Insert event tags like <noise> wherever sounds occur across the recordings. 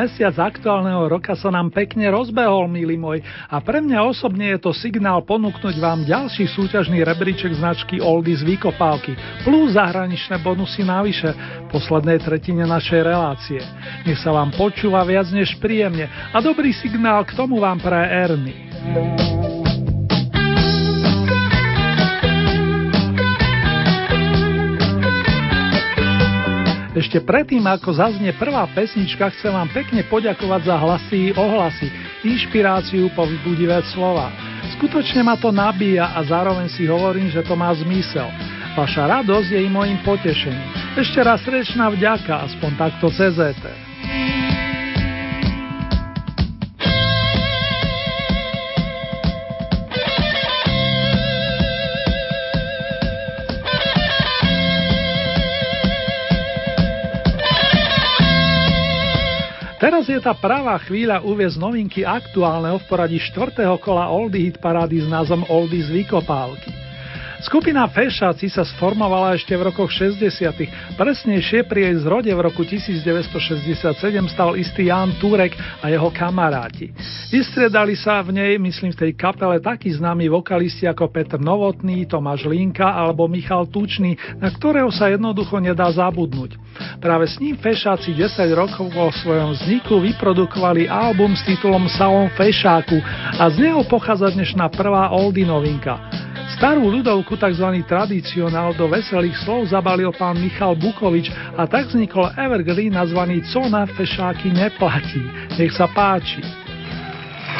Mesiac aktuálneho roka sa nám pekne rozbehol, milý môj, a pre mňa osobne je to signál ponúknuť vám ďalší súťažný rebríček značky Oldies Vykopávky plus zahraničné bonusy navyše v poslednej tretine našej relácie. Nech sa vám počúva viac než príjemne a dobrý signál k tomu vám pre Ernie. Ešte predtým, ako zaznie prvá pesnička, chcem vám pekne poďakovať za hlasy ohlasy, inšpiráciu povzbudivé slova. Skutočne ma to nabíja a zároveň si hovorím, že to má zmysel. Vaša radosť je i mojim potešením. Ešte raz srdečná vďaka, aspoň takto cez Teraz je tá pravá chvíľa uviezť novinky aktuálneho v poradí 4. kola Oldie Hit parády s názvom Oldies Vykopálky. Skupina Fešáci sa sformovala ešte v rokoch 60. Presnejšie pri jej zrode v roku 1967 stal istý Jan Turek a jeho kamaráti. Vystriedali sa v nej, myslím v tej kapele, takí známi vokalisti ako Petr Novotný, Tomáš Linka alebo Michal Tučný, na ktorého sa jednoducho nedá zabudnúť. Práve s ním Fešáci 10 rokov po svojom vzniku vyprodukovali album s titulom Salon Fešáku a z neho pochádza dnešná prvá oldie novinka. Starú ľudovku, tzv. tradicionál, do veselých slov zabalil pán Michal Bukovič a tak vznikol Evergreen nazvaný Co na fešáky neplatí. Nech sa páči.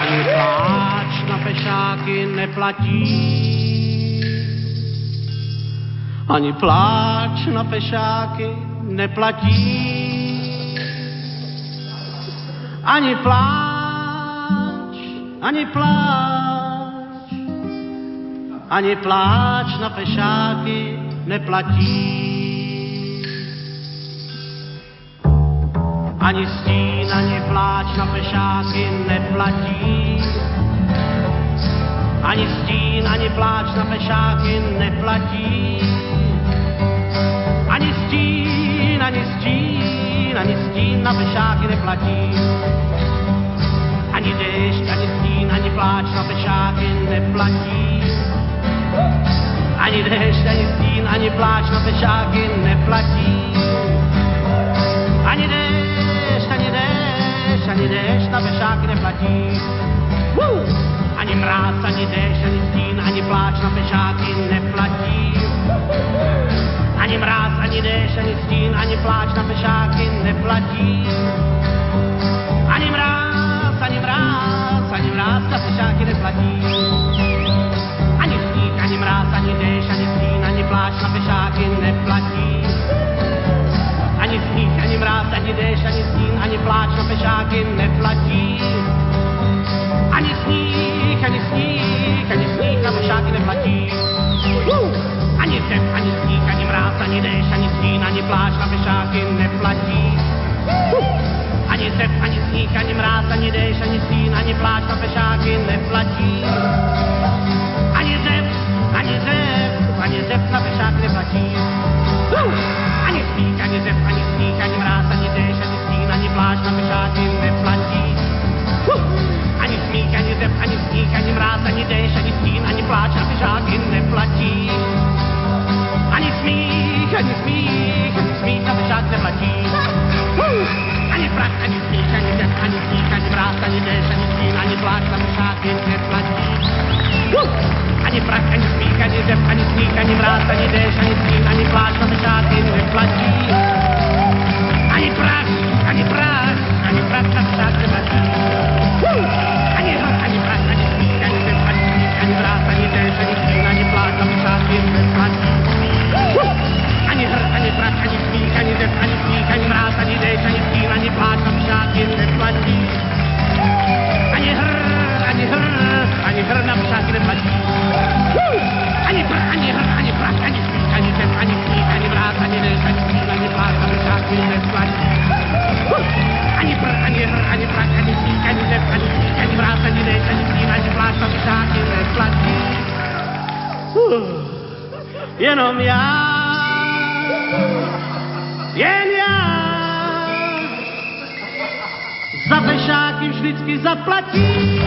Ani pláč na fešáky neplatí. Ani pláč na fešáky neplatí. Ani pláč, ani pláč ani pláč na fešáky neplatí. Ani stín, ani pláč na fešáky neplatí. Ani stín, ani pláč na fešáky neplatí. Ani stín, ani stín, ani stín na fešáky neplatí. Ani déšť, ani stín, ani pláč na fešáky neplatí. Ani déšť, ani stín, ani pláč na pešáky neplatí. Ani déšť, ani déšť, ani déšť na pešáky neplatí. Woo! Ani mráz, ani déšť, ani stín, ani pláč na pešáky neplatí. Ani mráz, ani déšť, ani stín, ani pláč na pešáky neplatí. Ani mráz, ani mráz, ani mráz na pešáky neplatí mráz, ani déš, ani stín, ani pláč na pešáky neplatí. Ani sníh, ani mráz, ani déš, ani stín, ani pláč na pešáky neplatí. Ani sníh, ani sníh, ani sníh na pešáky neplatí. Ani zem, ani sníh, ani mráz, ani déš, ani stín, ani pláč na pešáky neplatí. Ani zem, ani sníh, ani mráz, ani déš, ani stín, ani pláč na pešáky neplatí. Ani zem, ani zev, ani zev na pešák neplatí. Ani sníh, ani zev, ani sníh, ani mráz, ani déš, ani stín, ani pláž na pešáky neplatí. Ani smích, ani zev, ani sníh, ani mráz, ani déš, ani stín, ani pláč na pešáky neplatí. Ani smích, ani smích, ani smích na pešák neplatí. Ani prach, ani smích, ani zev, ani sníh, ani mráz, ani déš, ani stín, ani pláč na pešáky neplatí ani prach, ani smích, ani řev, ani sníh, ani mráz, ani déš, ani sníh, ani pláč, na řád jen neplatí. Ani prach, ani prach, ani prach na řád neplatí. Ani hlad, ani prach, ani smích, ani řev, ani sníh, ani mráz, ani déš, ani sníh, ani pláč, na řád jen neplatí. Ani hrd, ani prach, ani smích, ani řev, ani sníh, ani mráz, ani déš, ani sníh, ani pláč, na řád jen neplatí. Ani hrd, ani hrd, ani hrd na řád neplatí. Zaplatím.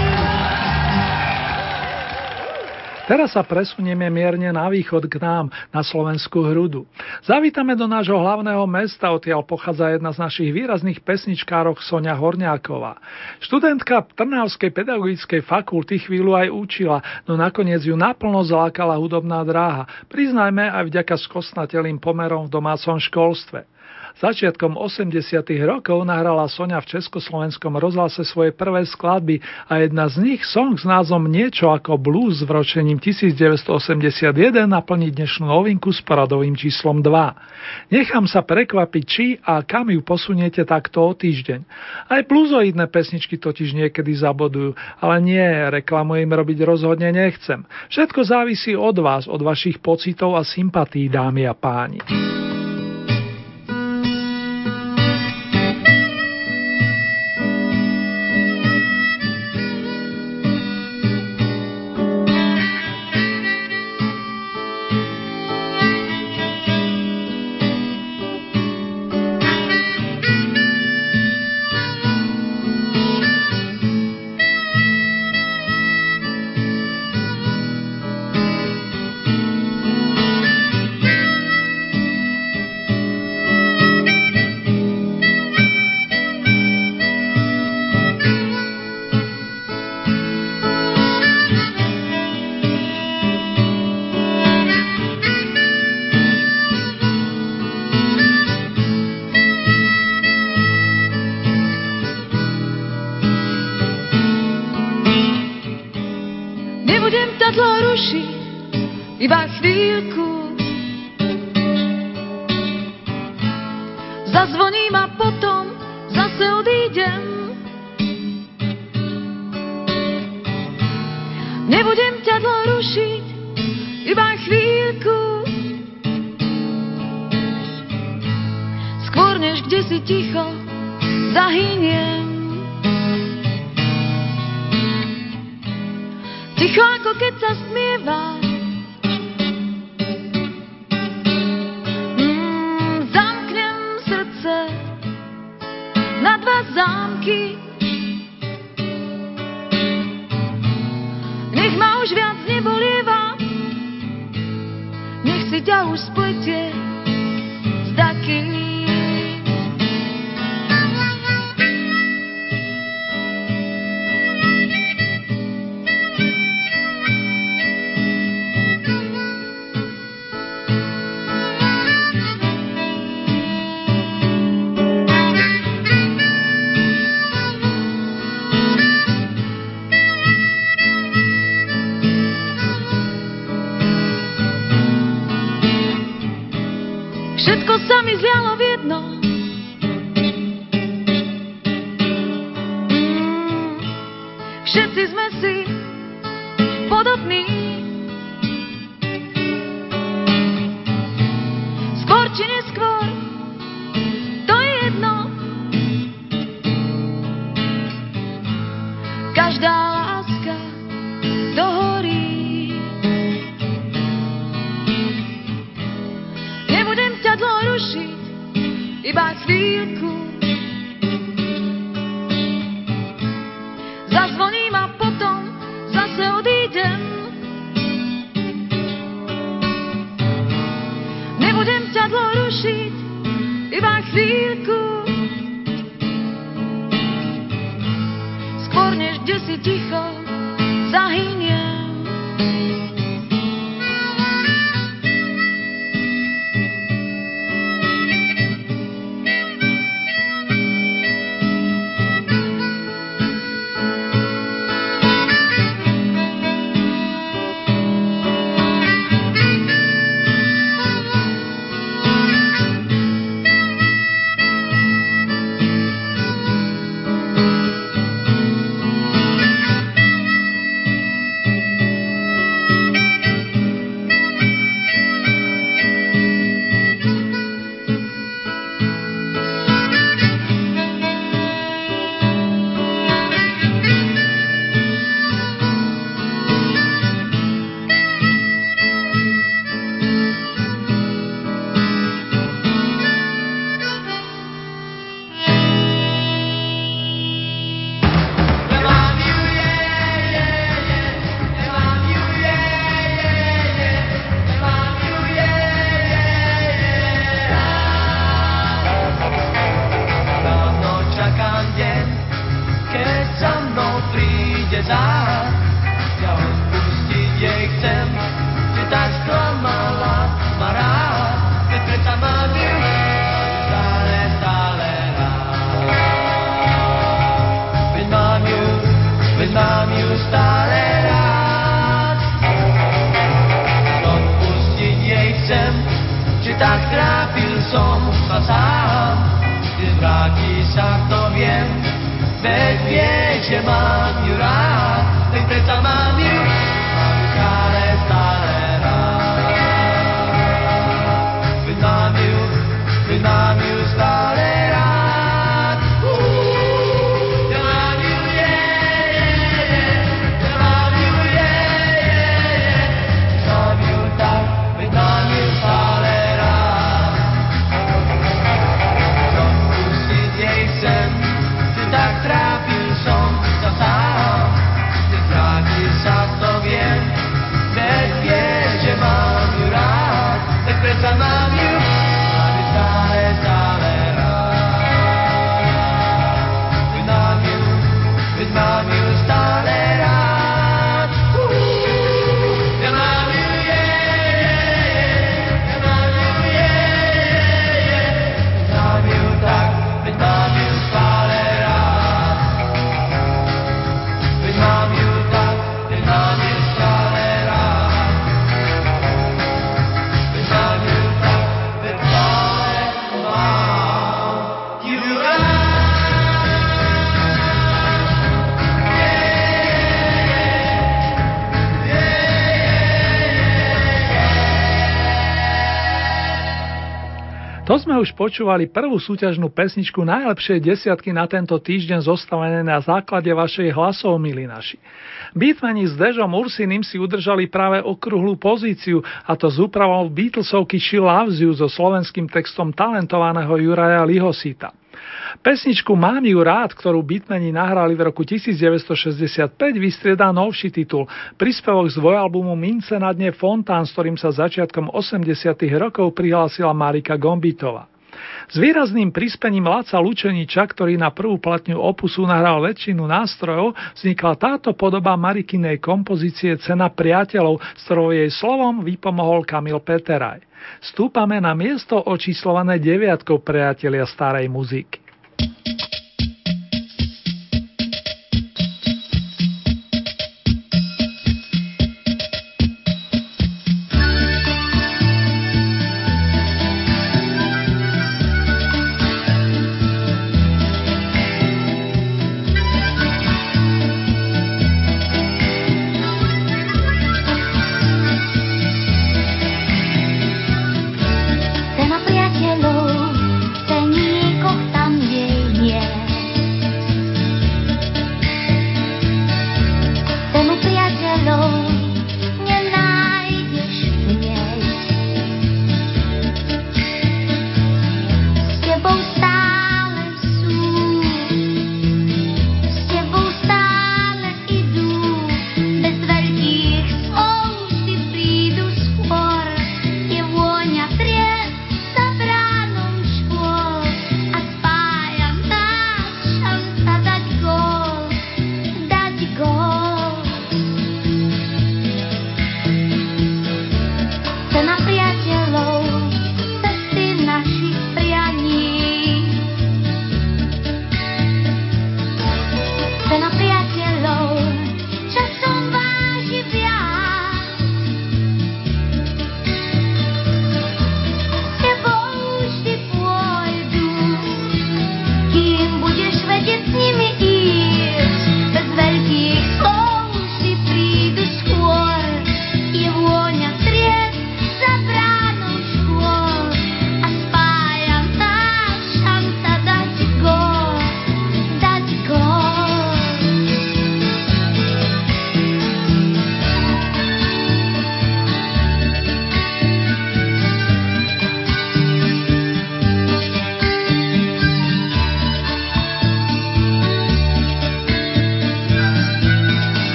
Teraz sa presunieme mierne na východ k nám, na Slovenskú hrudu. Zavítame do nášho hlavného mesta, odtiaľ pochádza jedna z našich výrazných pesničkárok Sonia Horňáková. Študentka Trnavskej pedagogickej fakulty chvíľu aj učila, no nakoniec ju naplno zlákala hudobná dráha, priznajme aj vďaka skosnatelým pomerom v domácom školstve. Začiatkom 80. rokov nahrala Sonia v Československom rozhlase svoje prvé skladby a jedna z nich, song s názvom Niečo ako blues s vročením 1981 naplní dnešnú novinku s poradovým číslom 2. Nechám sa prekvapiť, či a kam ju posuniete takto o týždeň. Aj bluzoidné pesničky totiž niekedy zabodujú, ale nie, reklamu im robiť rozhodne nechcem. Všetko závisí od vás, od vašich pocitov a sympatí, dámy a páni. split už počúvali prvú súťažnú pesničku najlepšej desiatky na tento týždeň zostavené na základe vašej hlasov, milí naši. Beatmeni s Dežom Ursinim si udržali práve okrúhlu pozíciu a to z úpravou Beatlesovky She Loves You so slovenským textom talentovaného Juraja Lihosita. Pesničku Mám ju rád, ktorú Beatmeni nahrali v roku 1965, vystriedá novší titul, príspevok z dvojalbumu Mince na dne Fontán, s ktorým sa začiatkom 80 rokov prihlásila Marika Gombitová. S výrazným prispením Laca Lučeniča, ktorý na prvú platňu opusu nahral väčšinu nástrojov, vznikla táto podoba Marikinej kompozície Cena priateľov, s ktorou jej slovom vypomohol Kamil Peteraj. Stúpame na miesto očíslované deviatkou priatelia starej muziky.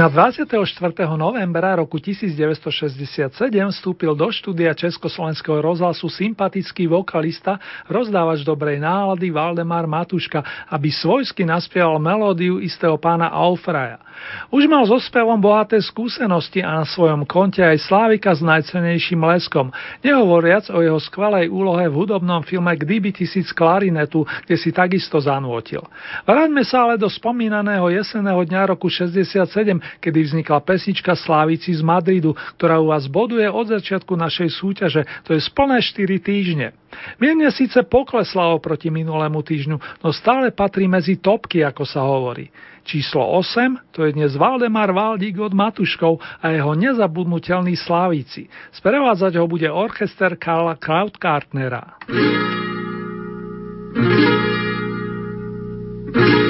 Dňa 24. novembra roku 1967 vstúpil do štúdia Československého rozhlasu sympatický vokalista, rozdávač dobrej nálady Valdemar Matuška, aby svojsky naspieval melódiu istého pána Aufraja. Už mal so spevom bohaté skúsenosti a na svojom konte aj Slávika s najcenejším leskom, nehovoriac o jeho skvelej úlohe v hudobnom filme Kdyby tisíc klarinetu, kde si takisto zanútil. Vráťme sa ale do spomínaného jeseného dňa roku 67, kedy vznikla pesnička Slávici z Madridu, ktorá u vás boduje od začiatku našej súťaže, to je splné 4 týždne. Mierne síce poklesla oproti minulému týždňu, no stále patrí medzi topky, ako sa hovorí. Číslo 8 to je dnes Valdemar Valdík od Matuškov a jeho nezabudnutelný Slávici. Sprevádzať ho bude orchester Karla Krautkartnera. thank you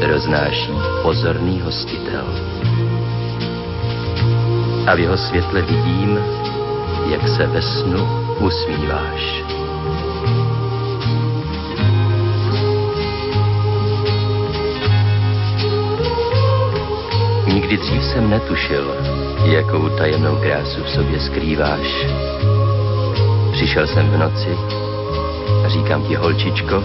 roznáší pozorný hostitel. A v jeho světle vidím, jak se ve snu usmíváš. Nikdy dřív jsem netušil, jakou tajemnou krásu v sobě skrýváš. Přišel jsem v noci a říkám ti, holčičko,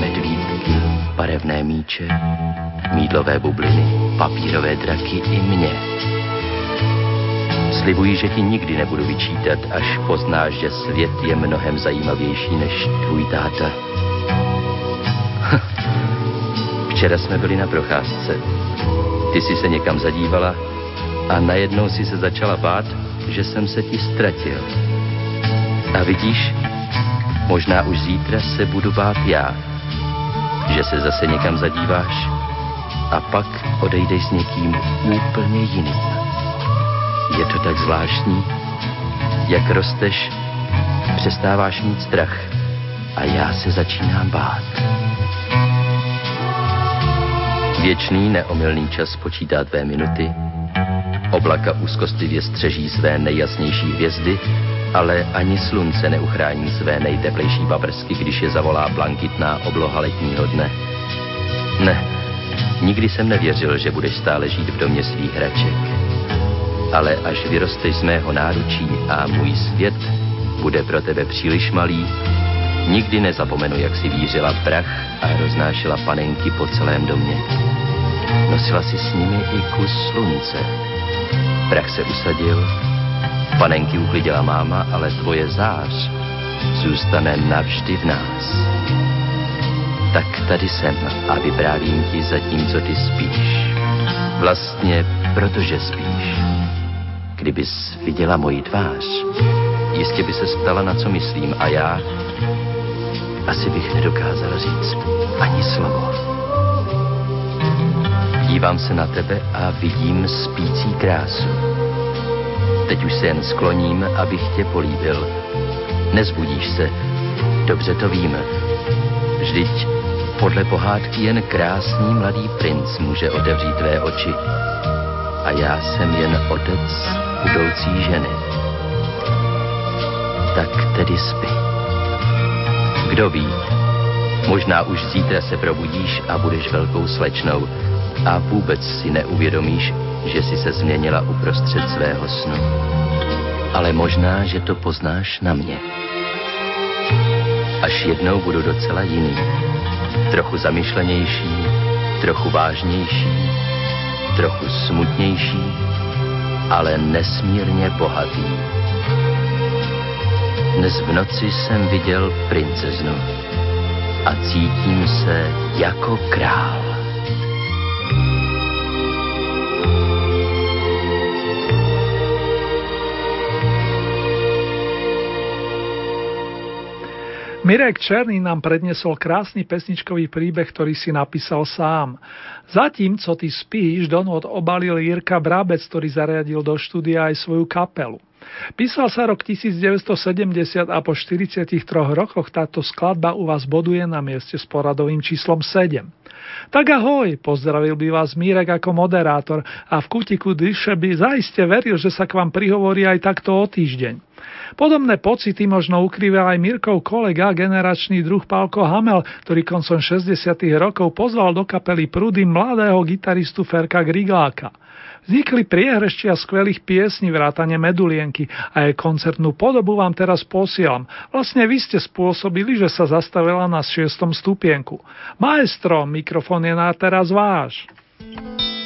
medvídky, barevné míče, mídlové bubliny, papírové draky i mě. Slibuji, že ti nikdy nebudu vyčítat, až poznáš, že svět je mnohem zajímavější než tvůj táta. <laughs> Včera jsme byli na procházce. Ty jsi se někam zadívala a najednou si se začala bát, že jsem se ti ztratil. A vidíš, možná už zítra se budu bát já, že se zase někam zadíváš a pak odejdeš s někým úplně jiným. Je to tak zvláštní, jak rosteš, přestáváš mít strach a já se začínám bát. Věčný neomylný čas počítá tvé minuty, Oblaka úzkostlivě střeží své nejjasnější hvězdy, ale ani slunce neuchrání své nejteplejší paprsky, když je zavolá blankitná obloha letního dne. Ne, nikdy jsem nevěřil, že budeš stále žít v domě svých hraček. Ale až vyrosteš z mého náručí a můj svět bude pro tebe příliš malý, nikdy nezapomenu, jak si vířila prach a roznášela panenky po celém domě. Nosila si s nimi i kus slunce, Prach se usadil, panenky uklidila máma, ale tvoje zář zůstane navždy v nás. Tak tady jsem a vyprávím ti zatímco ty spíš. Vlastně protože spíš. Kdybys viděla moji tvář, jistě by se stala, na co myslím a já asi bych nedokázal říct ani slovo. Dívám se na tebe a vidím spící krásu. Teď už se jen skloním, abych tě políbil. Nezbudíš se, dobře to víme. Vždyť podle pohádky jen krásný mladý princ může otevřít tvé oči. A já jsem jen otec budoucí ženy. Tak tedy spí. Kdo ví, možná už zítra se probudíš a budeš velkou slečnou, a vůbec si neuvědomíš, že si se změnila uprostřed svého snu. Ale možná, že to poznáš na mě. Až jednou budu docela jiný. Trochu zamyšlenější, trochu vážnější, trochu smutnější, ale nesmírně bohatý. Dnes v noci jsem viděl princeznu a cítím se jako král. Mirek Černý nám prednesol krásny pesničkový príbeh, ktorý si napísal sám. Zatím, co ty spíš, do not obalil Jirka Brabec, ktorý zariadil do štúdia aj svoju kapelu. Písal sa rok 1970 a po 43 rokoch táto skladba u vás boduje na mieste s poradovým číslom 7. Tak ahoj, pozdravil by vás Mírek ako moderátor a v kutiku dyše by zaiste veril, že sa k vám prihovorí aj takto o týždeň. Podobné pocity možno ukrýva aj Mirkov kolega, generačný druh Pálko Hamel, ktorý koncom 60. rokov pozval do kapely Prudy mladého gitaristu Ferka Grigláka. Vznikli priehreštia skvelých piesní vrátane Medulienky a jej koncertnú podobu vám teraz posielam. Vlastne vy ste spôsobili, že sa zastavila na šiestom stupienku. Maestro, mikrofón je na teraz váš. sestra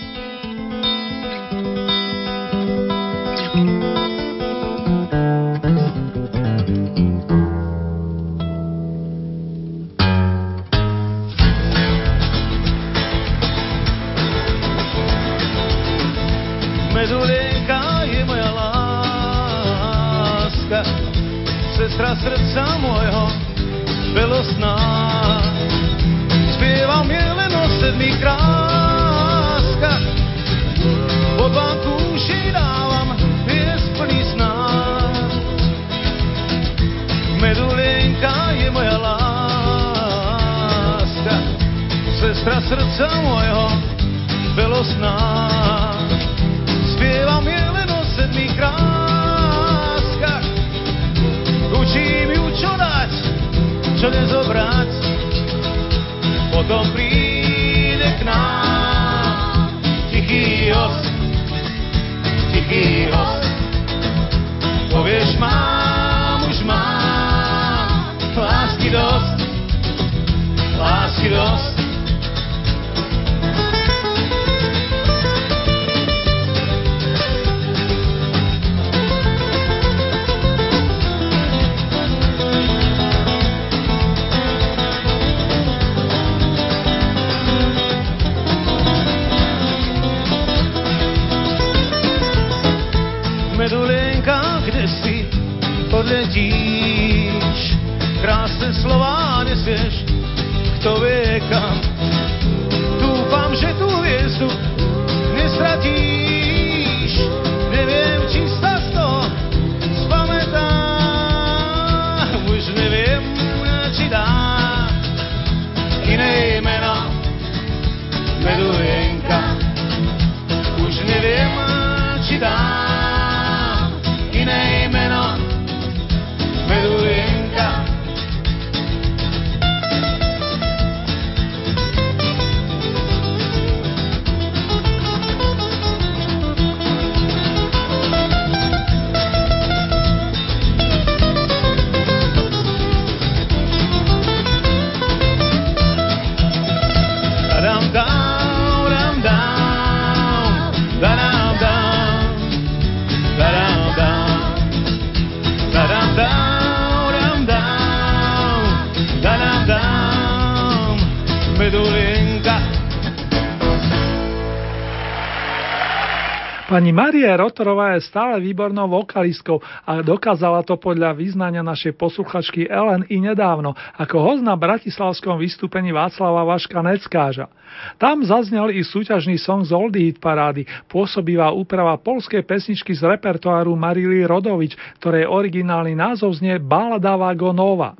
Maria Rotorová je stále výbornou vokalistkou a dokázala to podľa význania našej posluchačky Ellen i nedávno, ako host na bratislavskom vystúpení Václava Vaška Neckáža. Tam zaznel i súťažný song z Oldie Hit parády, pôsobivá úprava polskej pesničky z repertoáru Marily Rodovič, ktorej originálny názov znie Balada Vagonova.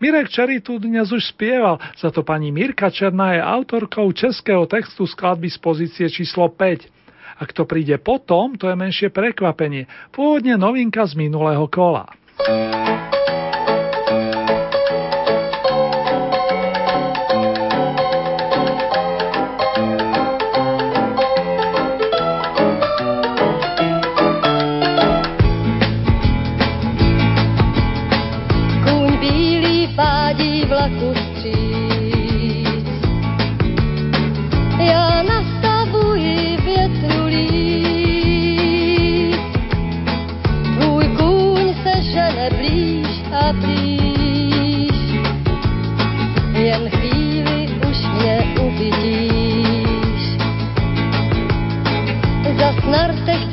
Mirek Čery tu dnes už spieval, za to pani Mirka Černá je autorkou českého textu skladby z pozície číslo 5. Ak to príde potom, to je menšie prekvapenie. Pôvodne novinka z minulého kola.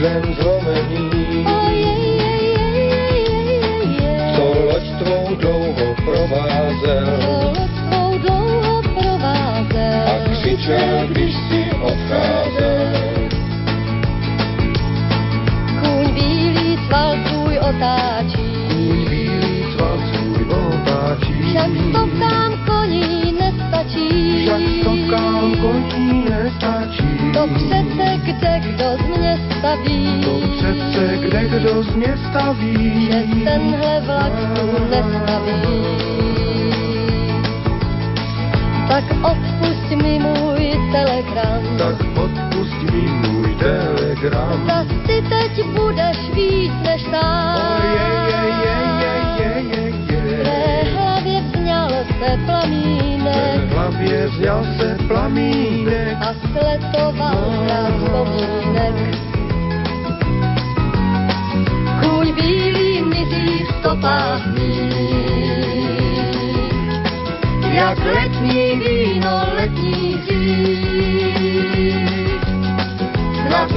len zlomený. Co loď tvou dlouho provázel, a křičel, když si odcházel. Kůň bílý cval tvůj otáčí, kůň bílý cval tvůj otáčí, však stovkám koní nestačí, však stovkám koní to přece kde kdo z mě staví. To přece kde kdo z mě staví. Že tenhle vlak tu nestaví. Tak odpust mi můj telegram. Tak odpust mi můj telegram. Zas ty teď budeš víc než tam. Oh, yeah, yeah, yeah, yeah, yeah, yeah. Mé hlavě vzňal se plamínek. Hlavě vzňal se plamínek. A sletové vzpomínek. Kůň bílý mizí v stopách mých, jak letní víno letní zí. Nad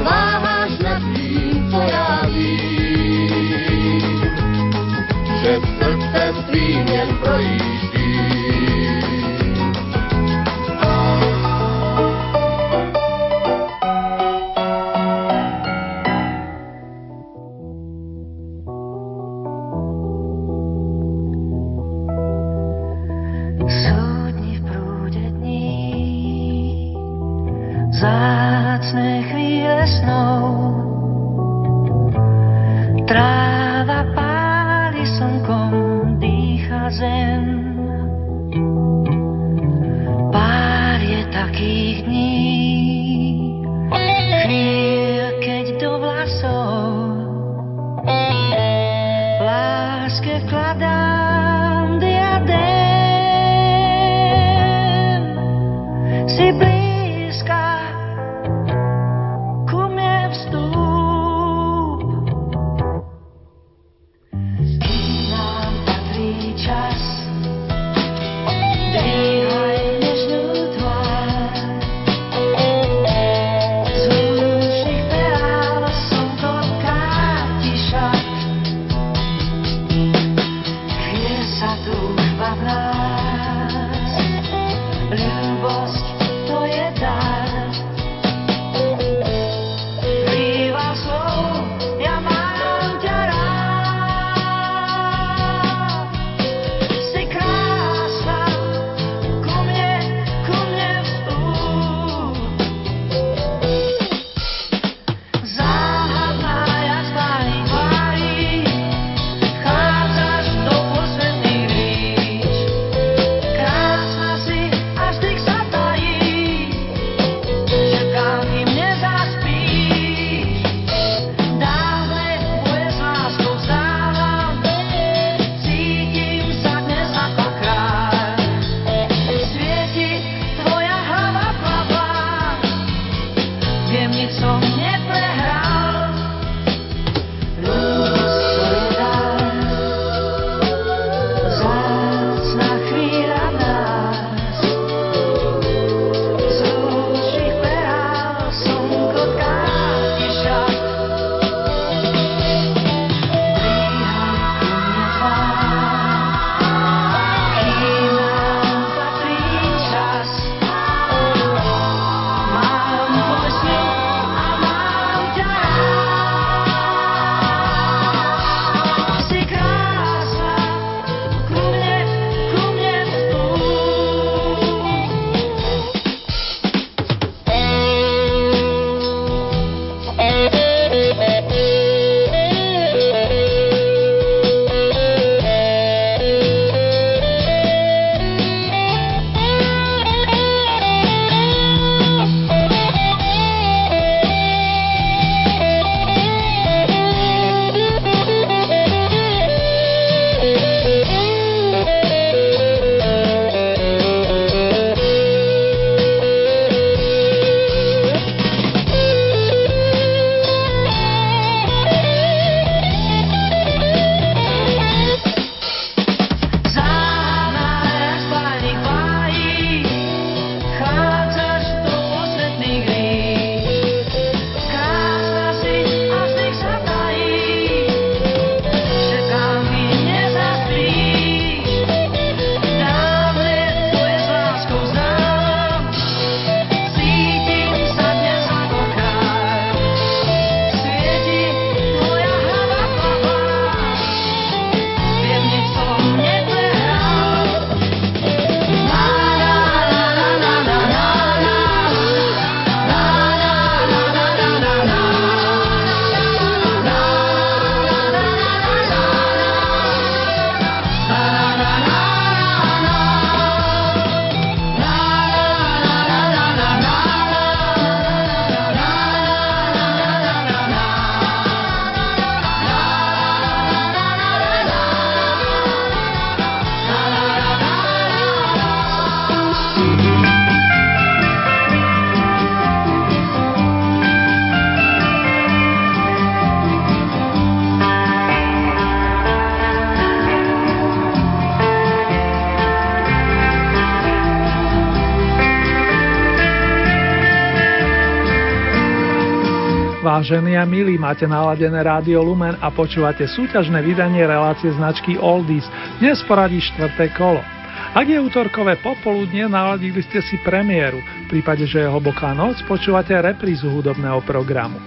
Vážení a milí, máte naladené Rádio Lumen a počúvate súťažné vydanie relácie značky Oldies. Dnes poradí štvrté kolo. Ak je útorkové popoludne, naladili ste si premiéru. V prípade, že je hlboká noc, počúvate reprízu hudobného programu.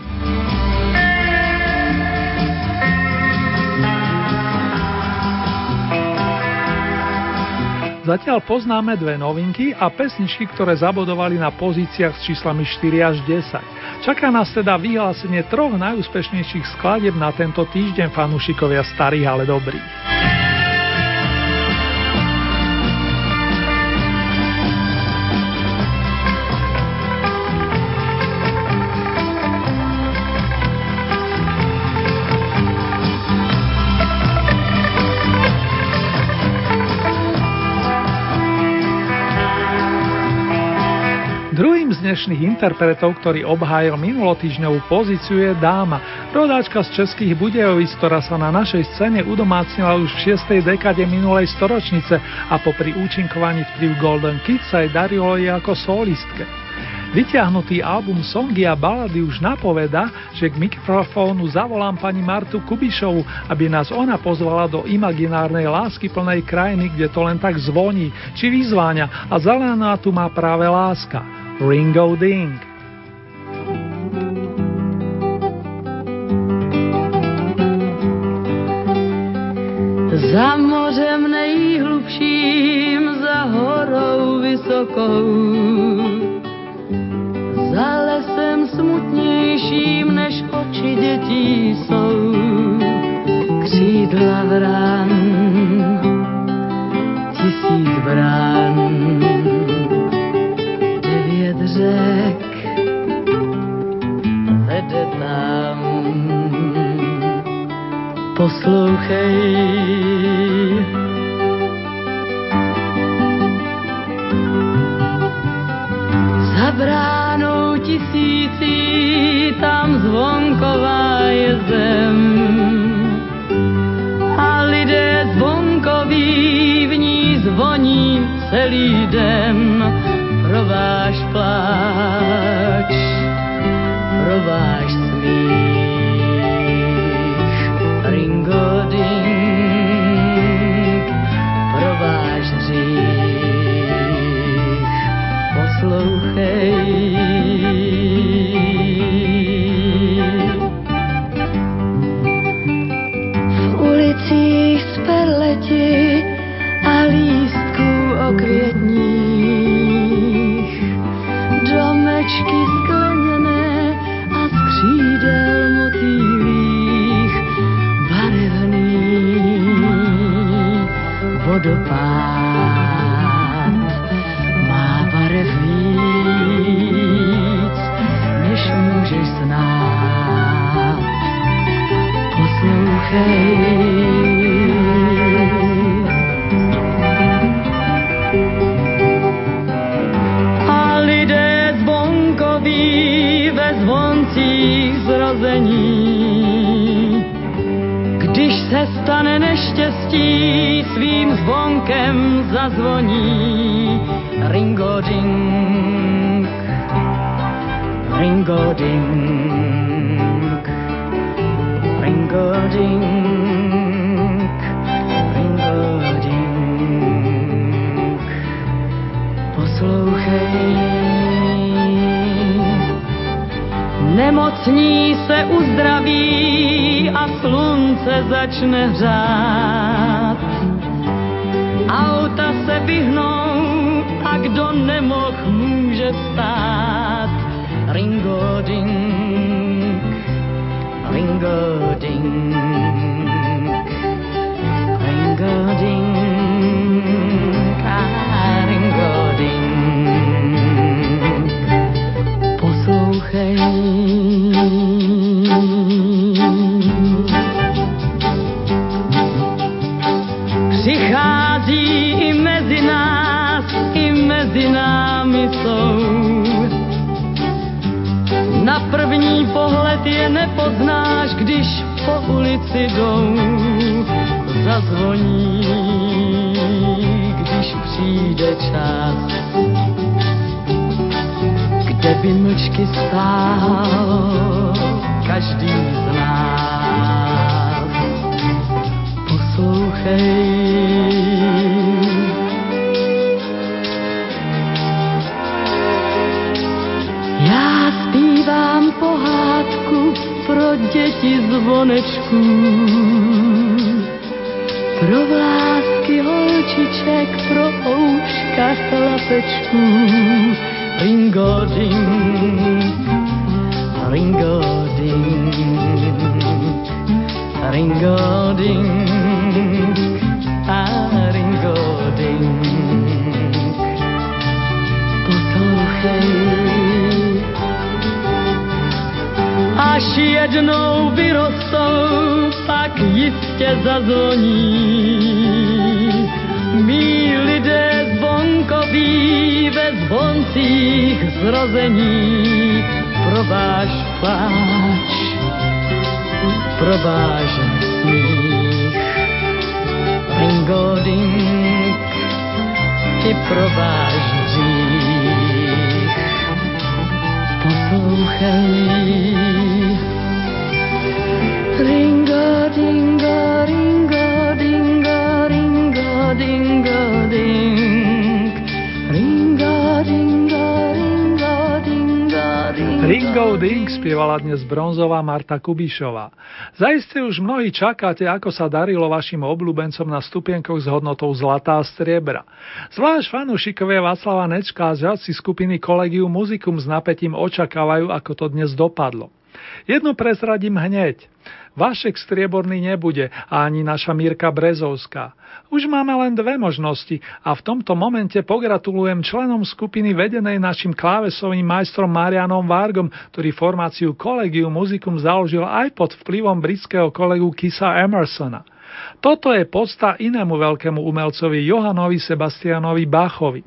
Zatiaľ poznáme dve novinky a pesničky, ktoré zabodovali na pozíciách s číslami 4 až 10. Čaká nás teda vyhlásenie troch najúspešnejších skladieb na tento týždeň fanúšikovia starých, ale dobrých. Dnešných interpretov, ktorý obhájil minulotýžňovú pozíciu je dáma, rodáčka z českých Budejovic, ktorá sa na našej scéne udomácnila už v 6. dekade minulej storočnice a popri účinkovaní vplyv Golden Kids sa jej darilo i ako solistke. Vytiahnutý album Songy a balady už napoveda, že k mikrofónu zavolám pani Martu Kubišovu, aby nás ona pozvala do imaginárnej lásky plnej krajiny, kde to len tak zvoní, či vyzváňa a zelená tu má práve láska. Ringo Ding. Za mořem nejhlubším, za horou vysokou, za lesem smutnějším, než oči dětí jsou, křídla vrán, tisíc brán řek vede tam. Poslouchej, za bránou tisící tam zvonková je zem. A lidé zvonkoví v ní zvoní celý den váš pláč, pro váš smích. Ringo ding, pro váš hřích. Poslouchej, v ulicích z perleti a lístků okvětní reflection as I Poslouchej, až jednou vyrostou, pak jistě zazvoní. Mí lidé zvonkoví ve zvoncích zrození, pro váš pláč, pro váš smích. Ringo ding, i pro váš dřích. Poslouchej, Ringo, dingo, ringo, dingo, ringo, dingo, ding. Ding spievala dnes bronzová Marta Kubišová. Zaiste už mnohí čakáte, ako sa darilo vašim obľúbencom na stupienkoch s hodnotou zlatá a striebra. Zvlášť fanúšikovia Václava Nečka a žiaci skupiny Collegium Musicum s napätím očakávajú, ako to dnes dopadlo. Jedno prezradím hneď. Vašek strieborný nebude a ani naša Mírka Brezovská. Už máme len dve možnosti a v tomto momente pogratulujem členom skupiny vedenej našim klávesovým majstrom Marianom Vargom, ktorý formáciu Collegium Musicum založil aj pod vplyvom britského kolegu Kisa Emersona. Toto je podsta inému veľkému umelcovi Johanovi Sebastianovi Bachovi.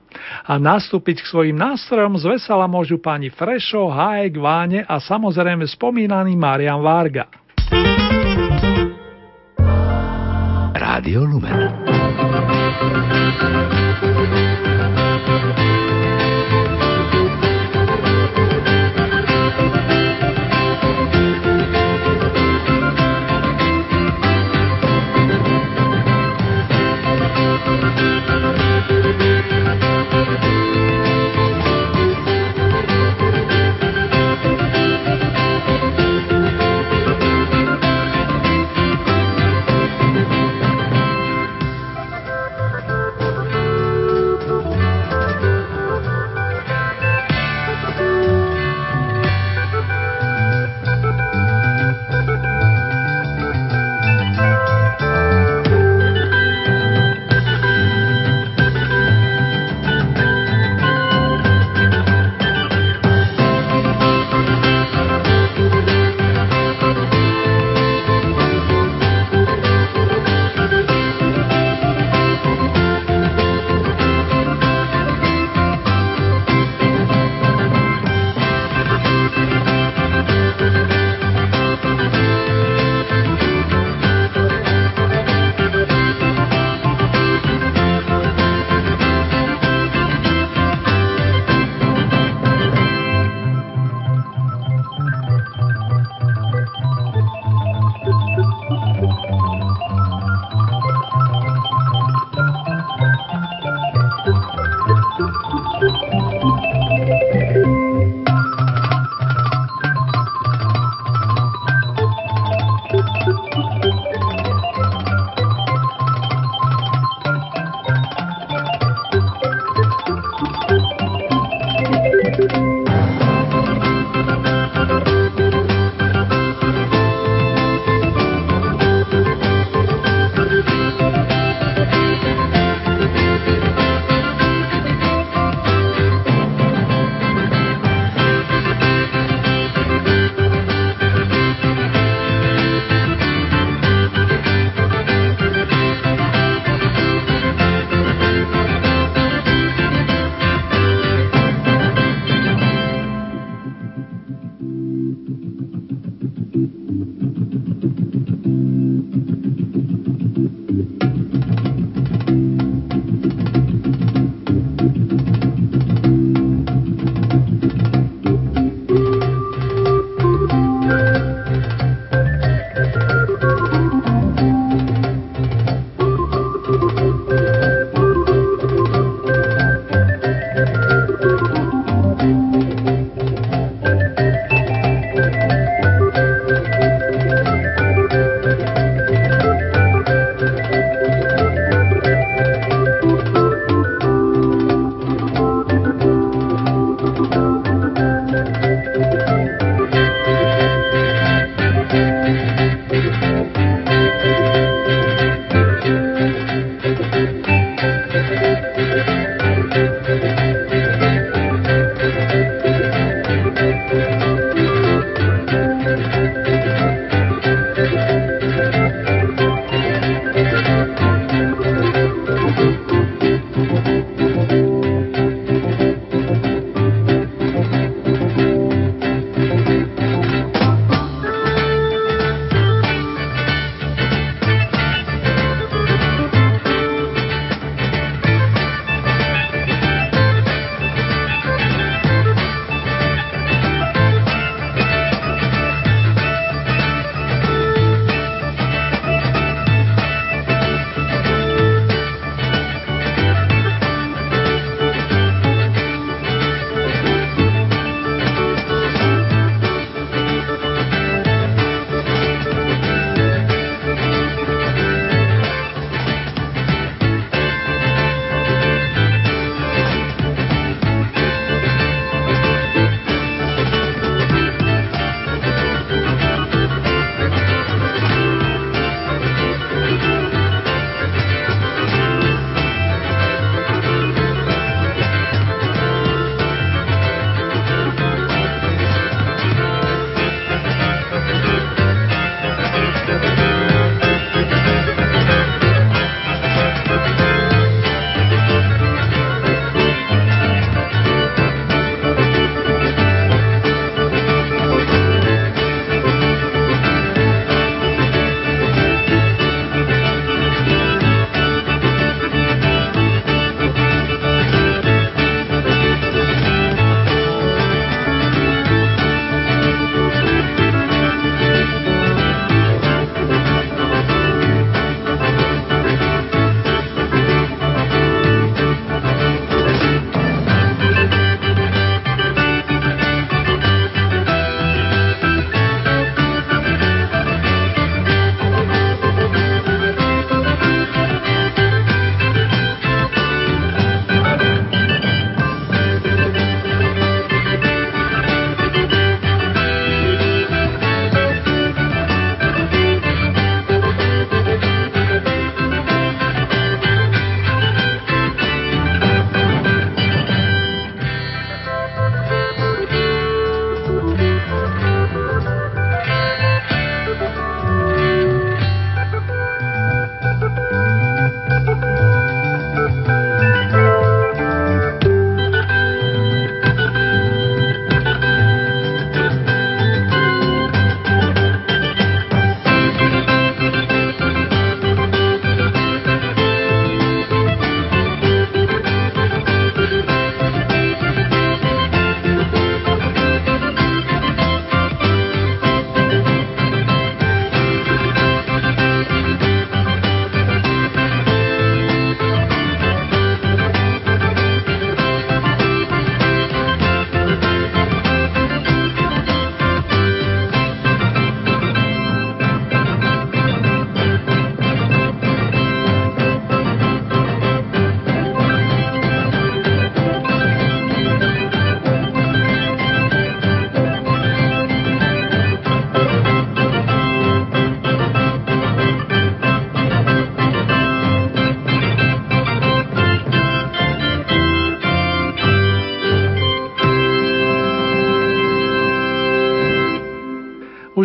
A nastúpiť k svojim nástrojom z vesela môžu pani Frešo, Hájek, Váne a samozrejme spomínaný Marian Varga. Rádio Lumen.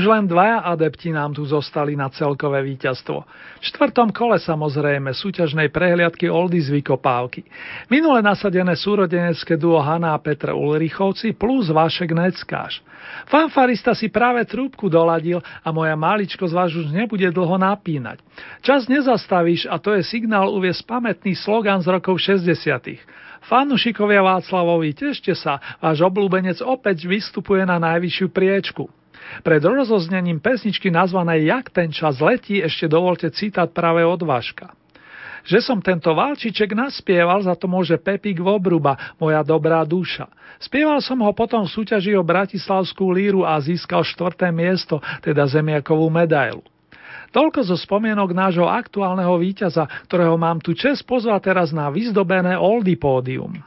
Už len dvaja adepti nám tu zostali na celkové víťazstvo. V štvrtom kole samozrejme súťažnej prehliadky Oldy z Vykopávky. Minule nasadené súrodenecké duo Hanna a Petr Ulrichovci plus Vašek Neckáš. Fanfarista si práve trúbku doladil a moja maličko z vás už nebude dlho napínať. Čas nezastavíš a to je signál uviesť pamätný slogan z rokov 60. Fanušikovia Václavovi, tešte sa, váš obľúbenec opäť vystupuje na najvyššiu priečku. Pred rozoznením pesničky nazvanej Jak ten čas letí ešte dovolte citát práve od Vaška. Že som tento valčiček naspieval, za to môže Pepík Vobruba, moja dobrá duša. Spieval som ho potom v súťaži o Bratislavskú líru a získal štvrté miesto, teda zemiakovú medailu. Toľko zo spomienok nášho aktuálneho víťaza, ktorého mám tu čest pozvať teraz na vyzdobené Oldy pódium.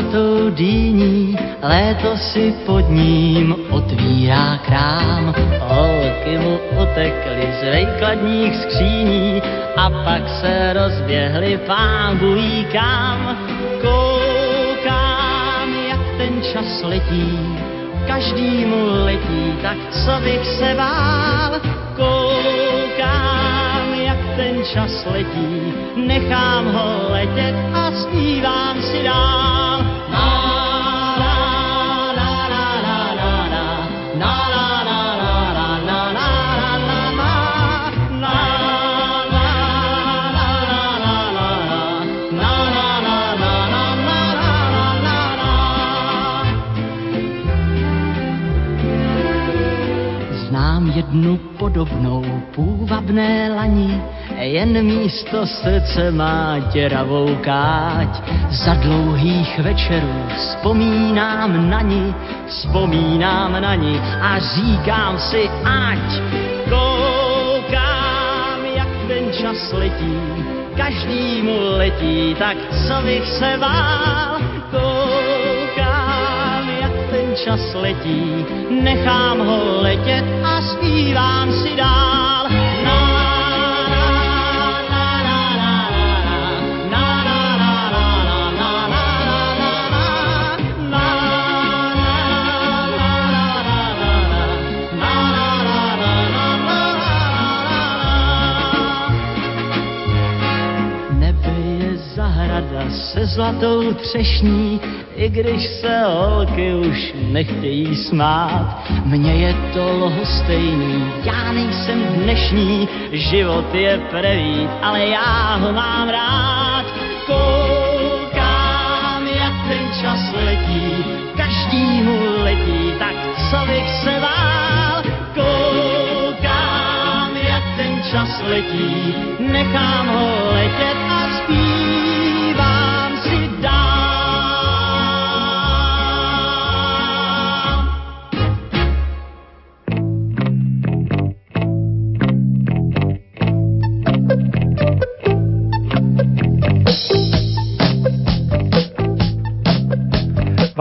Zlatou dýní, léto si pod ním otvírá krám. Holky mu utekly z vejkladních skříní a pak se rozběhly pán bují kam. Koukám, jak ten čas letí, každý mu letí, tak co bych se bál. Koukám, jak ten čas letí, nechám ho letět a zpívám si dál. Jednu podobnou půvabné lani, jen místo srdce má děravou káť. Za dlouhých večerů vzpomínám na ní, vzpomínám na ní a říkám si, ať koukám, jak ten čas letí, každý mu letí, tak co bych se vál, čas letí, nechám ho letět a zpívám si dál. se zlatou třešní, i když se holky už nechtějí smát. Mně je to lhostejný, já nejsem dnešní, život je prevít, ale já ho mám rád. Koukám, jak ten čas letí, každý mu letí, tak co bych se vál. Koukám, jak ten čas letí, nechám ho letět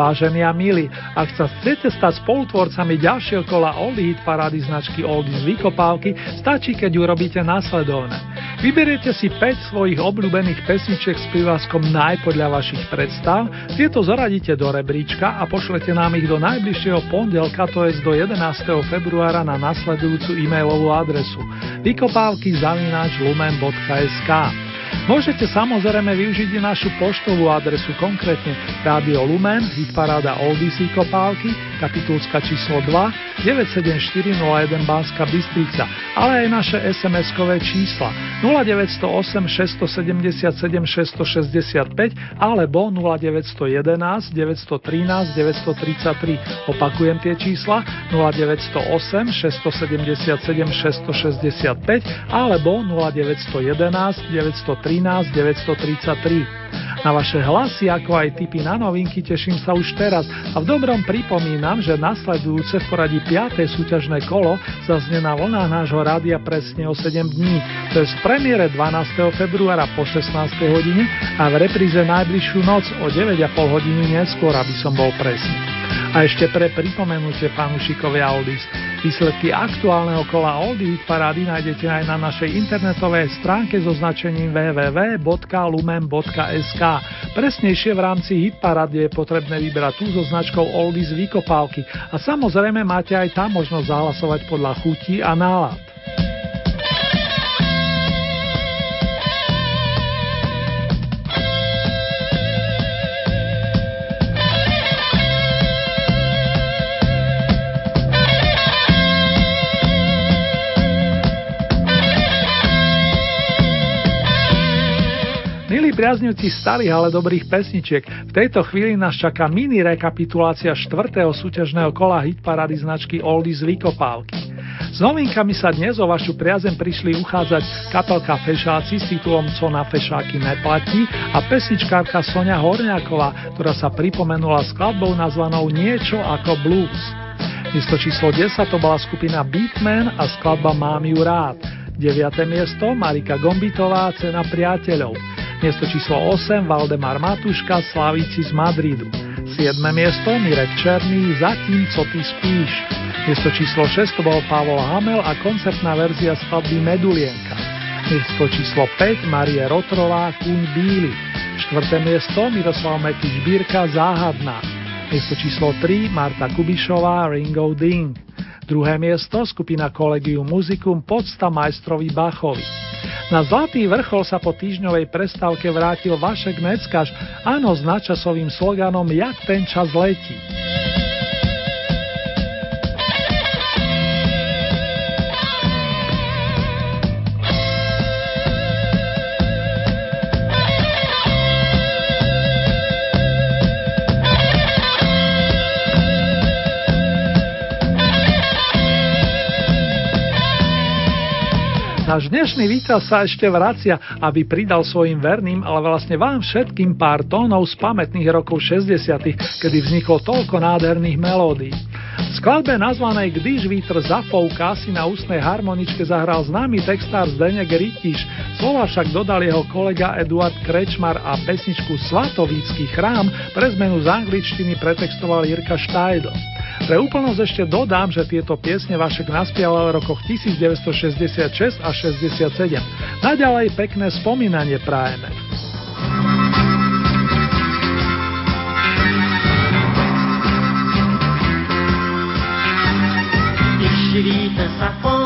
Vážení a milí, ak sa chcete stať spolutvorcami ďalšieho kola Oldie Hit parády značky Oldie z Vykopávky, stačí, keď urobíte následovné. Vyberiete si 5 svojich obľúbených pesničiek s privázkom naj podľa vašich predstav, tieto zaradíte do rebríčka a pošlete nám ich do najbližšieho pondelka, to je do 11. februára na nasledujúcu e-mailovú adresu vykopávky lumen.sk. Môžete samozrejme využiť i našu poštovú adresu, konkrétne Rádio Lumen, hitparáda Oldies Kopálky, kapitulska číslo 2, 97401 Banska Bystrica, ale aj naše SMS-kové čísla 0908 677 665 alebo 0911 913 933. Opakujem tie čísla 0908 677 665 alebo 0911 913 933. Na vaše hlasy, ako aj tipy na novinky, teším sa už teraz a v dobrom pripomínam, že nasledujúce v poradí 5. súťažné kolo zaznie na vlnách nášho rádia presne o 7 dní. To je v premiére 12. februára po 16. hodine a v repríze najbližšiu noc o 9,5 hodiny neskôr, aby som bol presný. A ešte pre pripomenutie fanúšikovia Oldies. Výsledky aktuálneho kola Oldie parády nájdete aj na našej internetovej stránke so značením www.lumen.sk. Presnejšie v rámci hitparády je potrebné vybrať tú so značkou Oldies Vykopávky a samozrejme máte aj tam možnosť zahlasovať podľa chutí a nálad. Priaznivci starých, ale dobrých pesničiek. V tejto chvíli nás čaká mini rekapitulácia štvrtého súťažného kola hitparády značky Oldies Vykopávky. S novinkami sa dnes o vašu priazem prišli uchádzať kapelka Fešáci s titulom Co na fešáky neplatí a pesničkárka Sonia Horňáková, ktorá sa pripomenula skladbou nazvanou Niečo ako blues. Miesto číslo 10 to bola skupina Beatman a skladba Mám ju rád. 9. miesto Marika Gombitová Cena priateľov. Miesto číslo 8 Valdemar Matuška Slavíci z Madridu. 7. miesto Mirek Černý Zatím, co ty spíš. Miesto číslo 6 to bol Pavol Hamel a koncertná verzia skladby Medulienka. Miesto číslo 5 Marie Rotrová Kúň Bíly. 4. miesto Miroslav Metič Bírka Záhadná. Miesto číslo 3 Marta Kubišová Ringo Ding. Druhé miesto skupina Collegium Musicum Podsta majstrovi Bachovi. Na Zlatý vrchol sa po týždňovej prestávke vrátil Vašek Neckaš, áno s nadčasovým sloganom Jak ten čas letí. Náš dnešný víťaz sa ešte vracia, aby pridal svojim verným, ale vlastne vám všetkým pár tónov z pamätných rokov 60 kedy vzniklo toľko nádherných melódií. V skladbe nazvanej Když vítr zafouká si na ústnej harmoničke zahral známy textár Zdenek Rytiš, slova však dodal jeho kolega Eduard Krečmar a pesničku Svatovícky chrám pre zmenu z angličtiny pretextoval Jirka Štajdl. Pre úplnosť ešte dodám, že tieto piesne Vašek naspieval v rokoch 1966 a 67. Naďalej pekné spomínanie prajeme. Když vítr zafouká,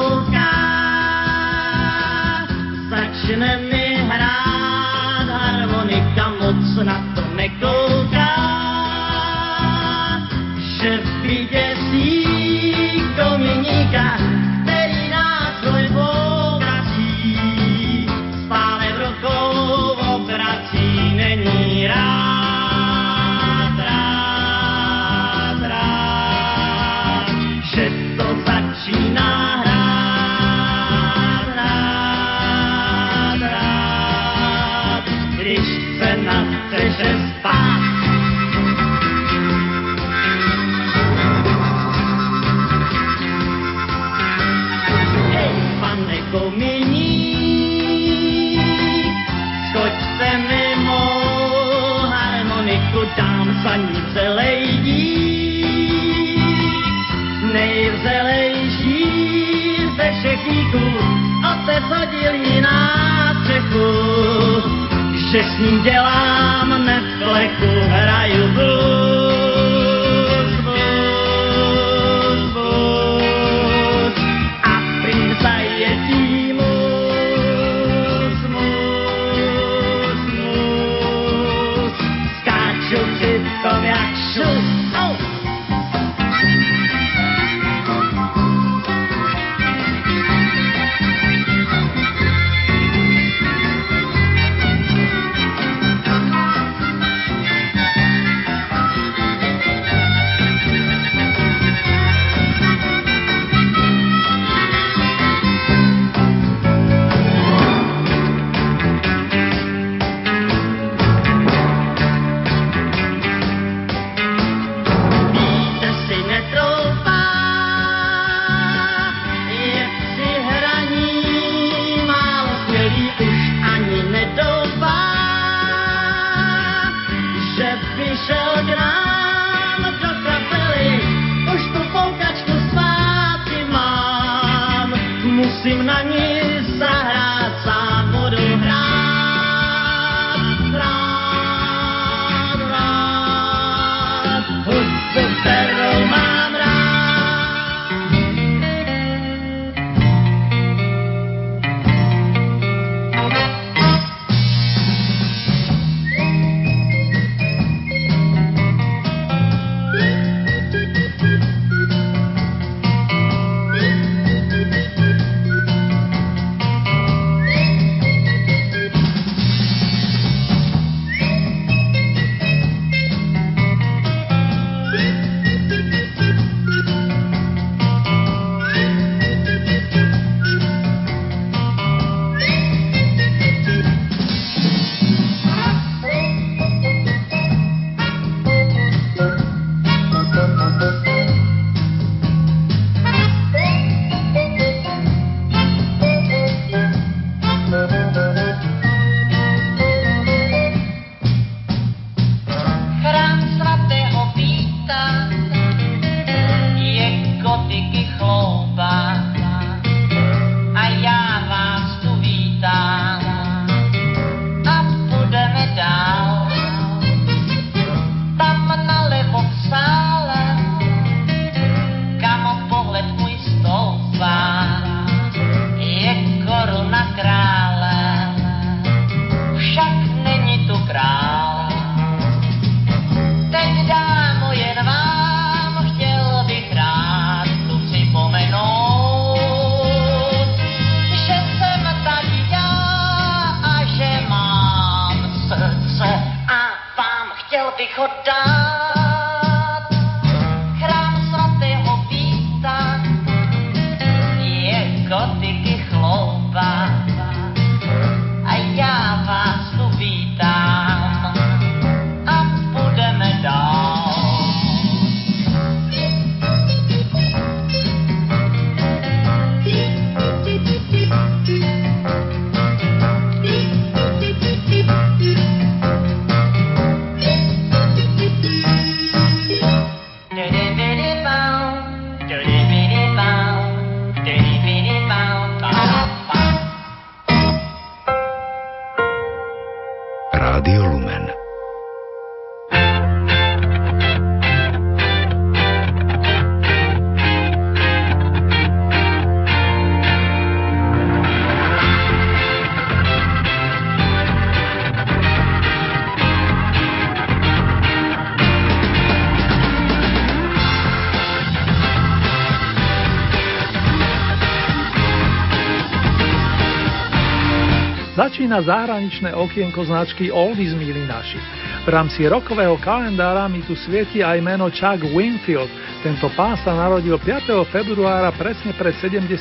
Začína zahraničné okienko značky Oldies Mili naši. V rámci rokového kalendára mi tu svieti aj meno Chuck Winfield. Tento pán sa narodil 5. februára presne pred 70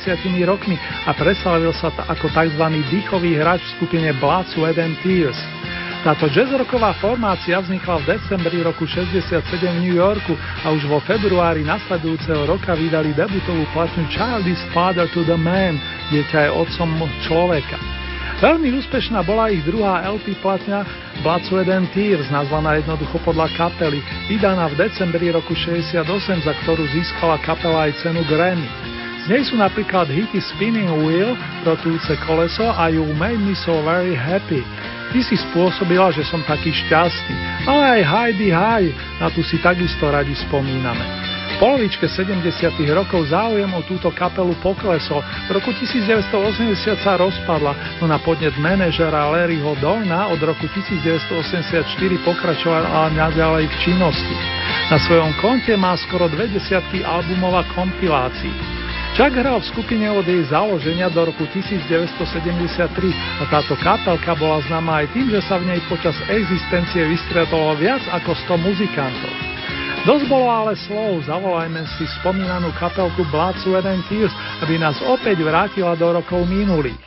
rokmi a preslavil sa ako tzv. dýchový hráč v skupine Blood, Sweat and Tears. Táto jazzrocková formácia vznikla v decembri roku 67 v New Yorku a už vo februári nasledujúceho roka vydali debutovú platňu Child is Father to the Man, dieťa je otcom človeka. Veľmi úspešná bola ich druhá LP platňa Blood, Sweat and Tears, nazvaná jednoducho podľa kapely, vydaná v decembri roku 68, za ktorú získala kapela aj cenu Grammy. Z nej sú napríklad hity Spinning Wheel, rotujúce koleso a You Made Me So Very Happy. Ty si spôsobila, že som taký šťastný. Ale aj Heidi High, na tu si takisto radi spomíname. V polovičke 70. rokov záujem o túto kapelu poklesol. V roku 1980 sa rozpadla, no na podnet manažera Larryho Dorna od roku 1984 pokračovala naďalej v činnosti. Na svojom konte má skoro dve desiatky albumov a kompilácií. Chuck hral v skupine od jej založenia do roku 1973 a táto kapelka bola známa aj tým, že sa v nej počas existencie vystretolo viac ako 100 muzikantov. Dosť bolo ale slov, zavolajme si spomínanú kapelku Blood, Sweat and Tears, aby nás opäť vrátila do rokov minulých.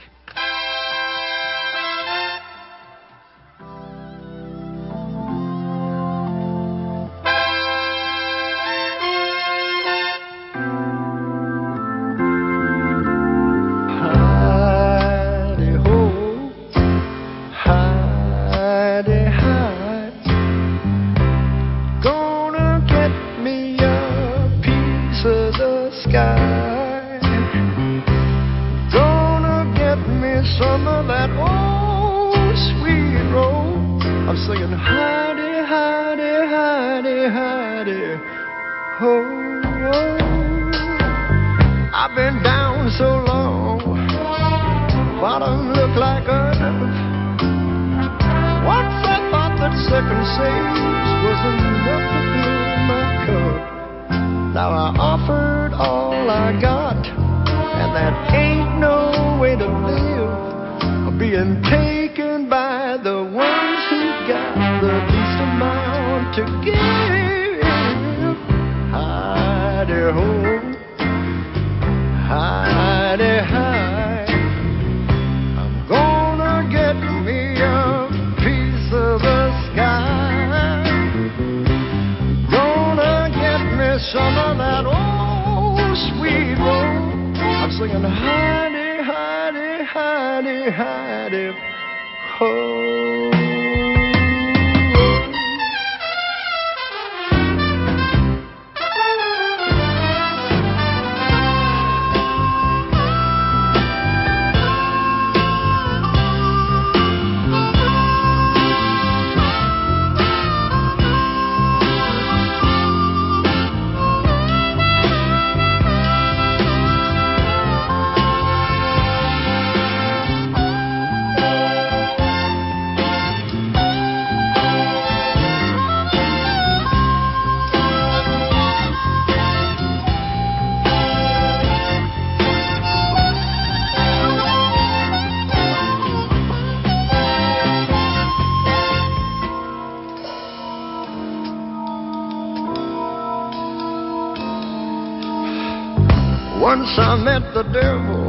The devil,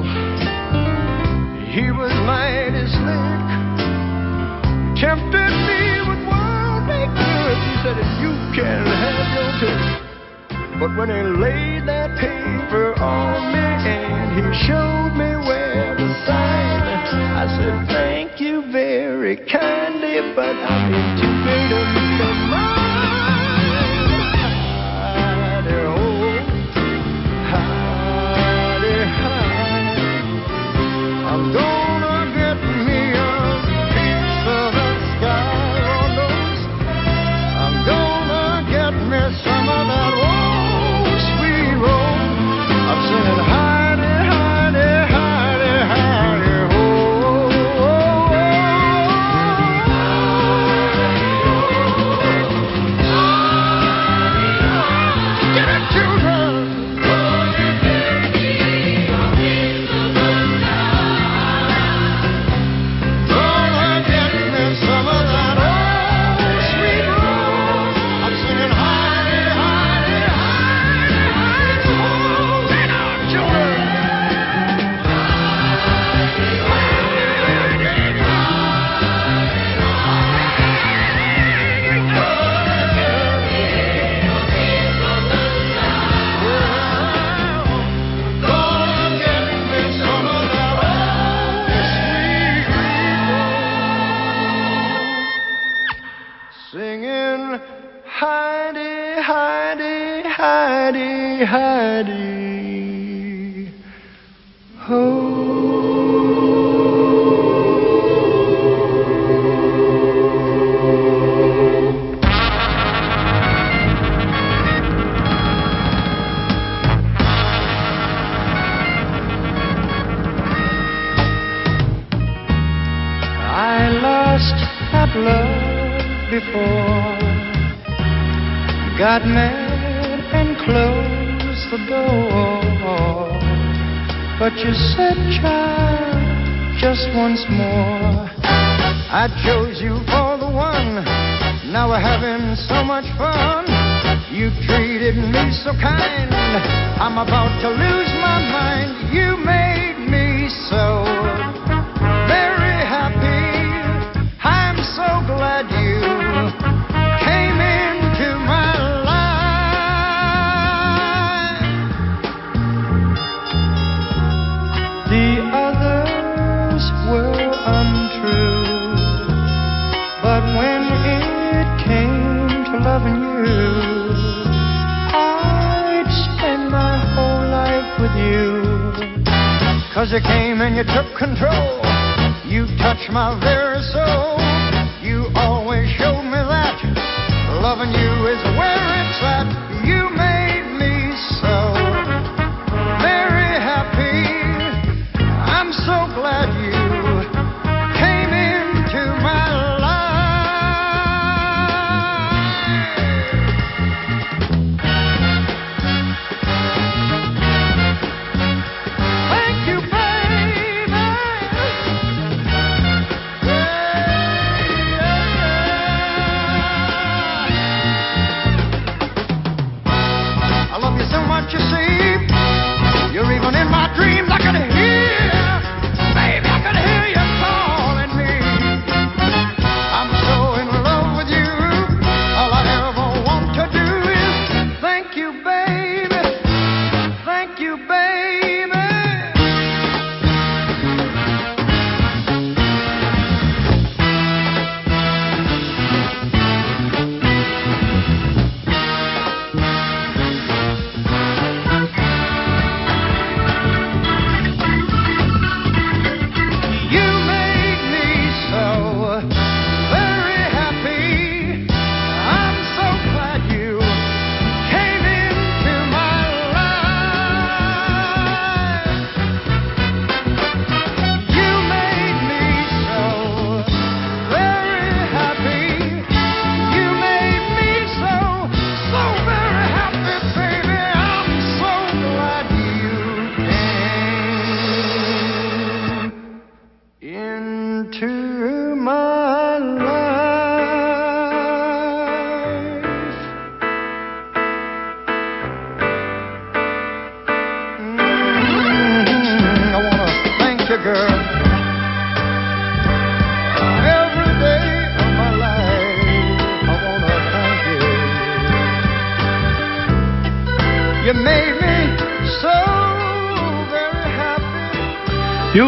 he was mighty slick. Tempted me with worldly goods. He said, You can have your pick. But when he laid that paper on me and he showed me where to sign, I said, Thank you very kindly, but I'm love before. Got mad and closed the door. But you said, child, just once more. I chose you for the one. Now we're having so much fun. You treated me so kind. I'm about to lose my mind. You made loving you, I'd spend my whole life with you. Cause you came and you took control. You touched my very soul. You always showed me that loving you is where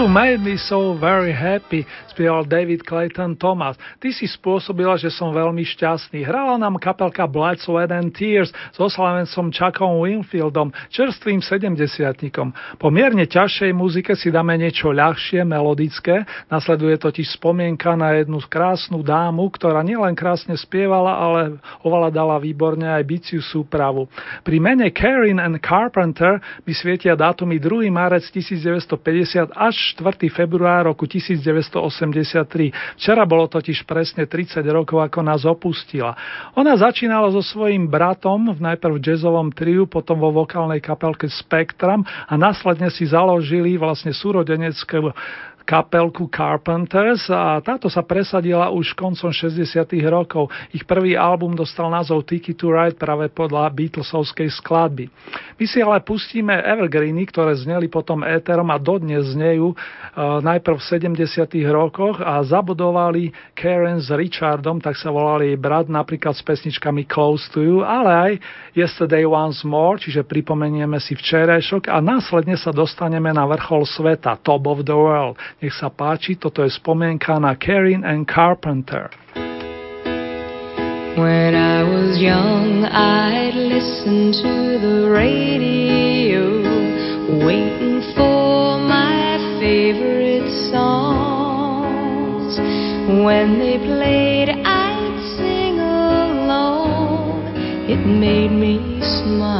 made me so very happy, spieval David Clayton Thomas. Ty si spôsobila, že som veľmi šťastný. Hrala nám kapelka Blood, Sweat and Tears s oslavencom Chuckom Winfieldom, čerstvým sedemdesiatnikom. Po mierne ťažšej muzike si dáme niečo ľahšie, melodické. Nasleduje totiž spomienka na jednu krásnu dámu, ktorá nielen krásne spievala, ale ovládala výborne aj biciu súpravu. Pri mene Karen and Carpenter by svietia dátumy 2. marec 1950 až 4. február roku 1983. Včera bolo totiž presne 30 rokov, ako nás opustila. Ona začínala so svojím bratom v najprv jazzovom triu, potom vo vokálnej kapelke Spectrum a následne si založili vlastne súrodeneckú kapelku Carpenters a táto sa presadila už koncom 60. rokov. Ich prvý album dostal názov Ticket to Ride práve podľa Beatlesovskej skladby. My si ale pustíme evergreeny, ktoré zneli potom éterom a dodnes znejú e, najprv v 70. rokoch a zabudovali Karen s Richardom, tak sa volali jej brat napríklad s pesničkami Close to You, ale aj Yesterday Once More, čiže pripomenieme si včerajšok a následne sa dostaneme na vrchol sveta, Top of the World. Nech sa páči, toto je spomienka na Karen and Carpenter. When I was young, I'd listen to the radio, waiting for my favorite songs. When they played, I'd sing along. It made me smile.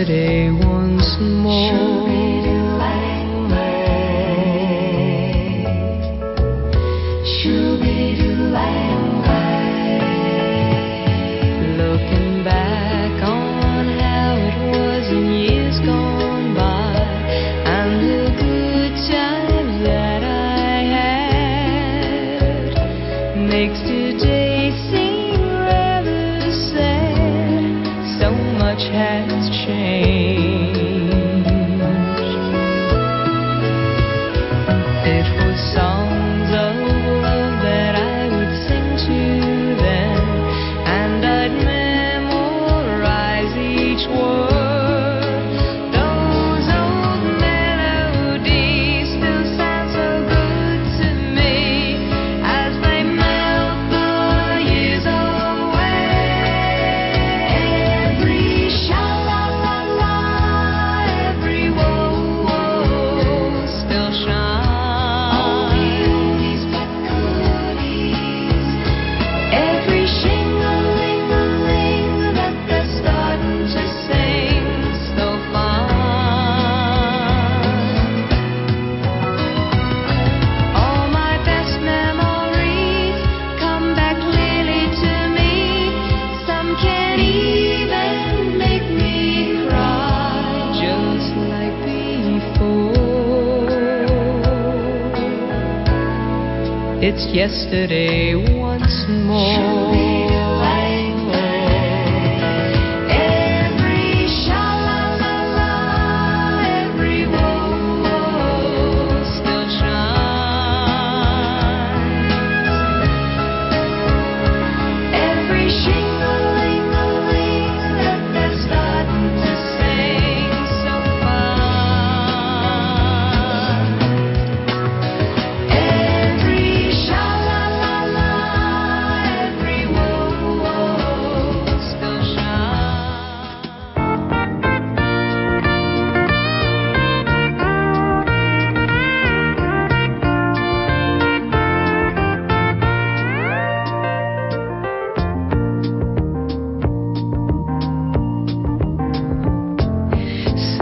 yesterday yesterday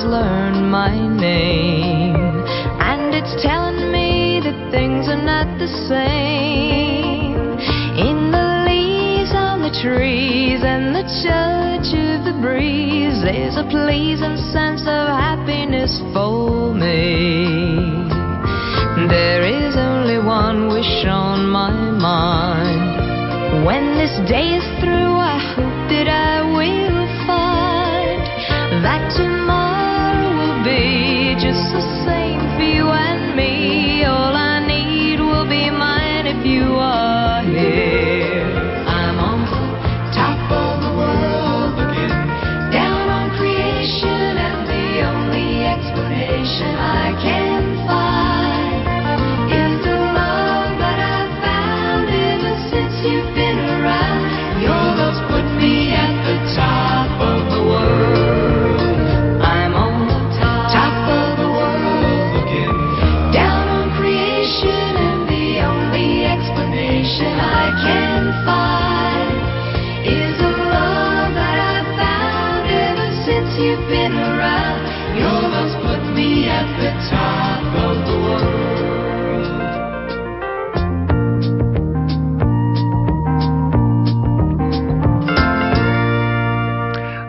has learned my name, and it's telling me that things are not the same. In the leaves on the trees and the touch of the breeze, there's a pleasing sense of happiness for me. There is only one wish on my mind. When this day is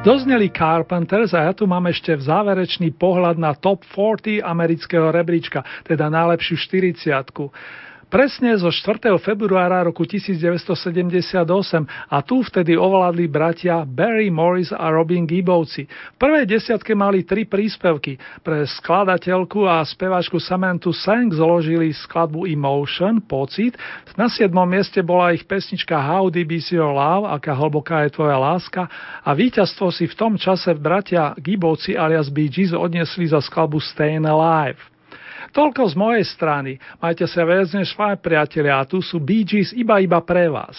Dozneli Carpenters a ja tu mám ešte v záverečný pohľad na top 40 amerického rebríčka, teda najlepšiu 40. Presne zo 4. februára roku 1978 a tu vtedy ovládli bratia Barry Morris a Robin Gibbovci. V prvej desiatke mali tri príspevky. Pre skladateľku a speváčku Samantha Sang zložili skladbu Emotion, Pocit. Na 7. mieste bola ich pesnička How Deep Is Your Love, aká hlboká je tvoja láska a víťazstvo si v tom čase bratia Gibbovci alias Bee Gees odniesli za skladbu Stayin' Alive. Toľko z mojej strany. Majte sa viac než fajn priatelia a tu sú Bee Gees iba iba pre vás.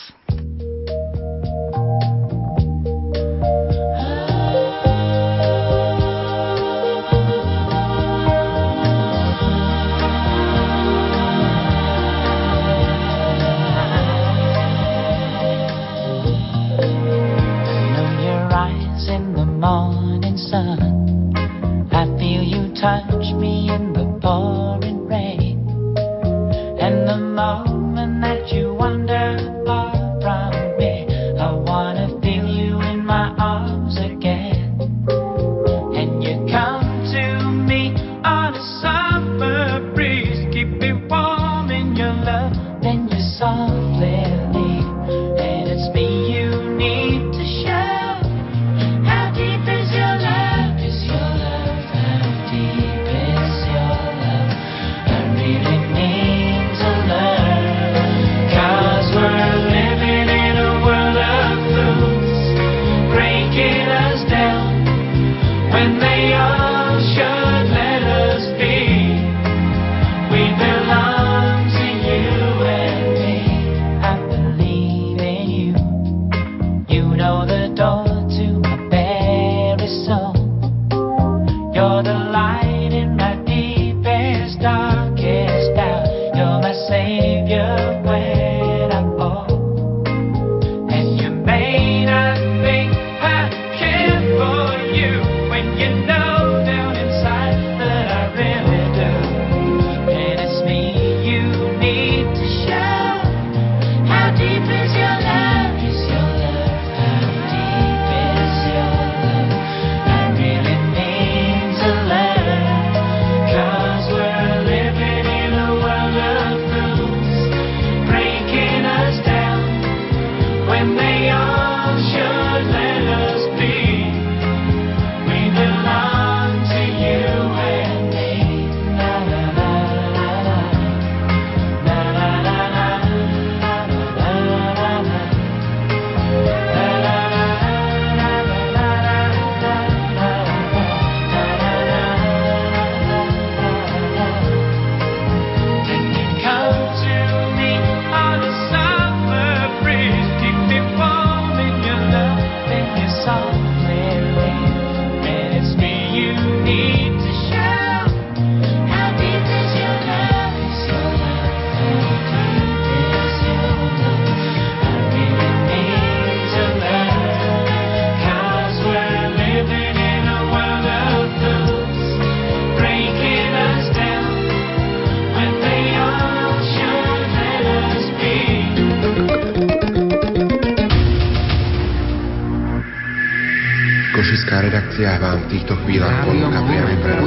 know your And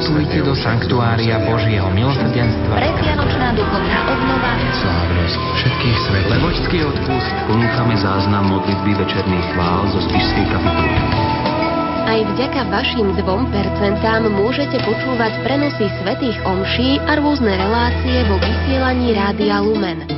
Putujte do sanktuária Božieho milosrdenstva. Predvianočná duchovná obnova. Slávnosť všetkých svetých. Levočský odpust. Ponúkame záznam modlitby večerných chvál zo spišskej kapituly. Aj vďaka vašim 2% môžete počúvať prenosy svetých omší a rôzne relácie vo vysielaní Rádia Lumen.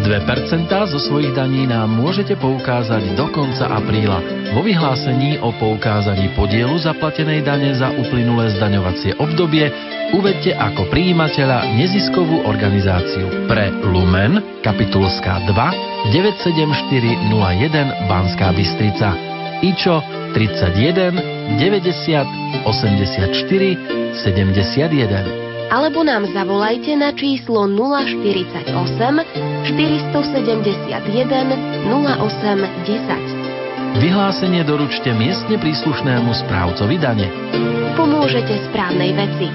2% zo svojich daní nám môžete poukázať do konca apríla. Vo vyhlásení o poukázaní podielu zaplatenej dane za uplynulé zdaňovacie obdobie uvedte ako príjimateľa neziskovú organizáciu pre Lumen, kapitulská 2, 97401 Banská Bystrica. IČO 31 90 84 71 alebo nám zavolajte na číslo 048 471 08 10. Vyhlásenie doručte miestne príslušnému správcovi dane. Pomôžete správnej veci.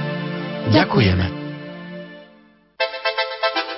Ďakujeme.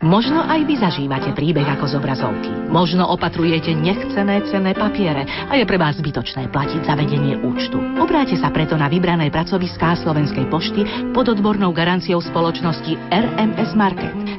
Možno aj vy zažívate príbeh ako z obrazovky. Možno opatrujete nechcené cenné papiere a je pre vás zbytočné platiť za vedenie účtu. Obráte sa preto na vybrané pracoviská Slovenskej pošty pod odbornou garanciou spoločnosti RMS Market.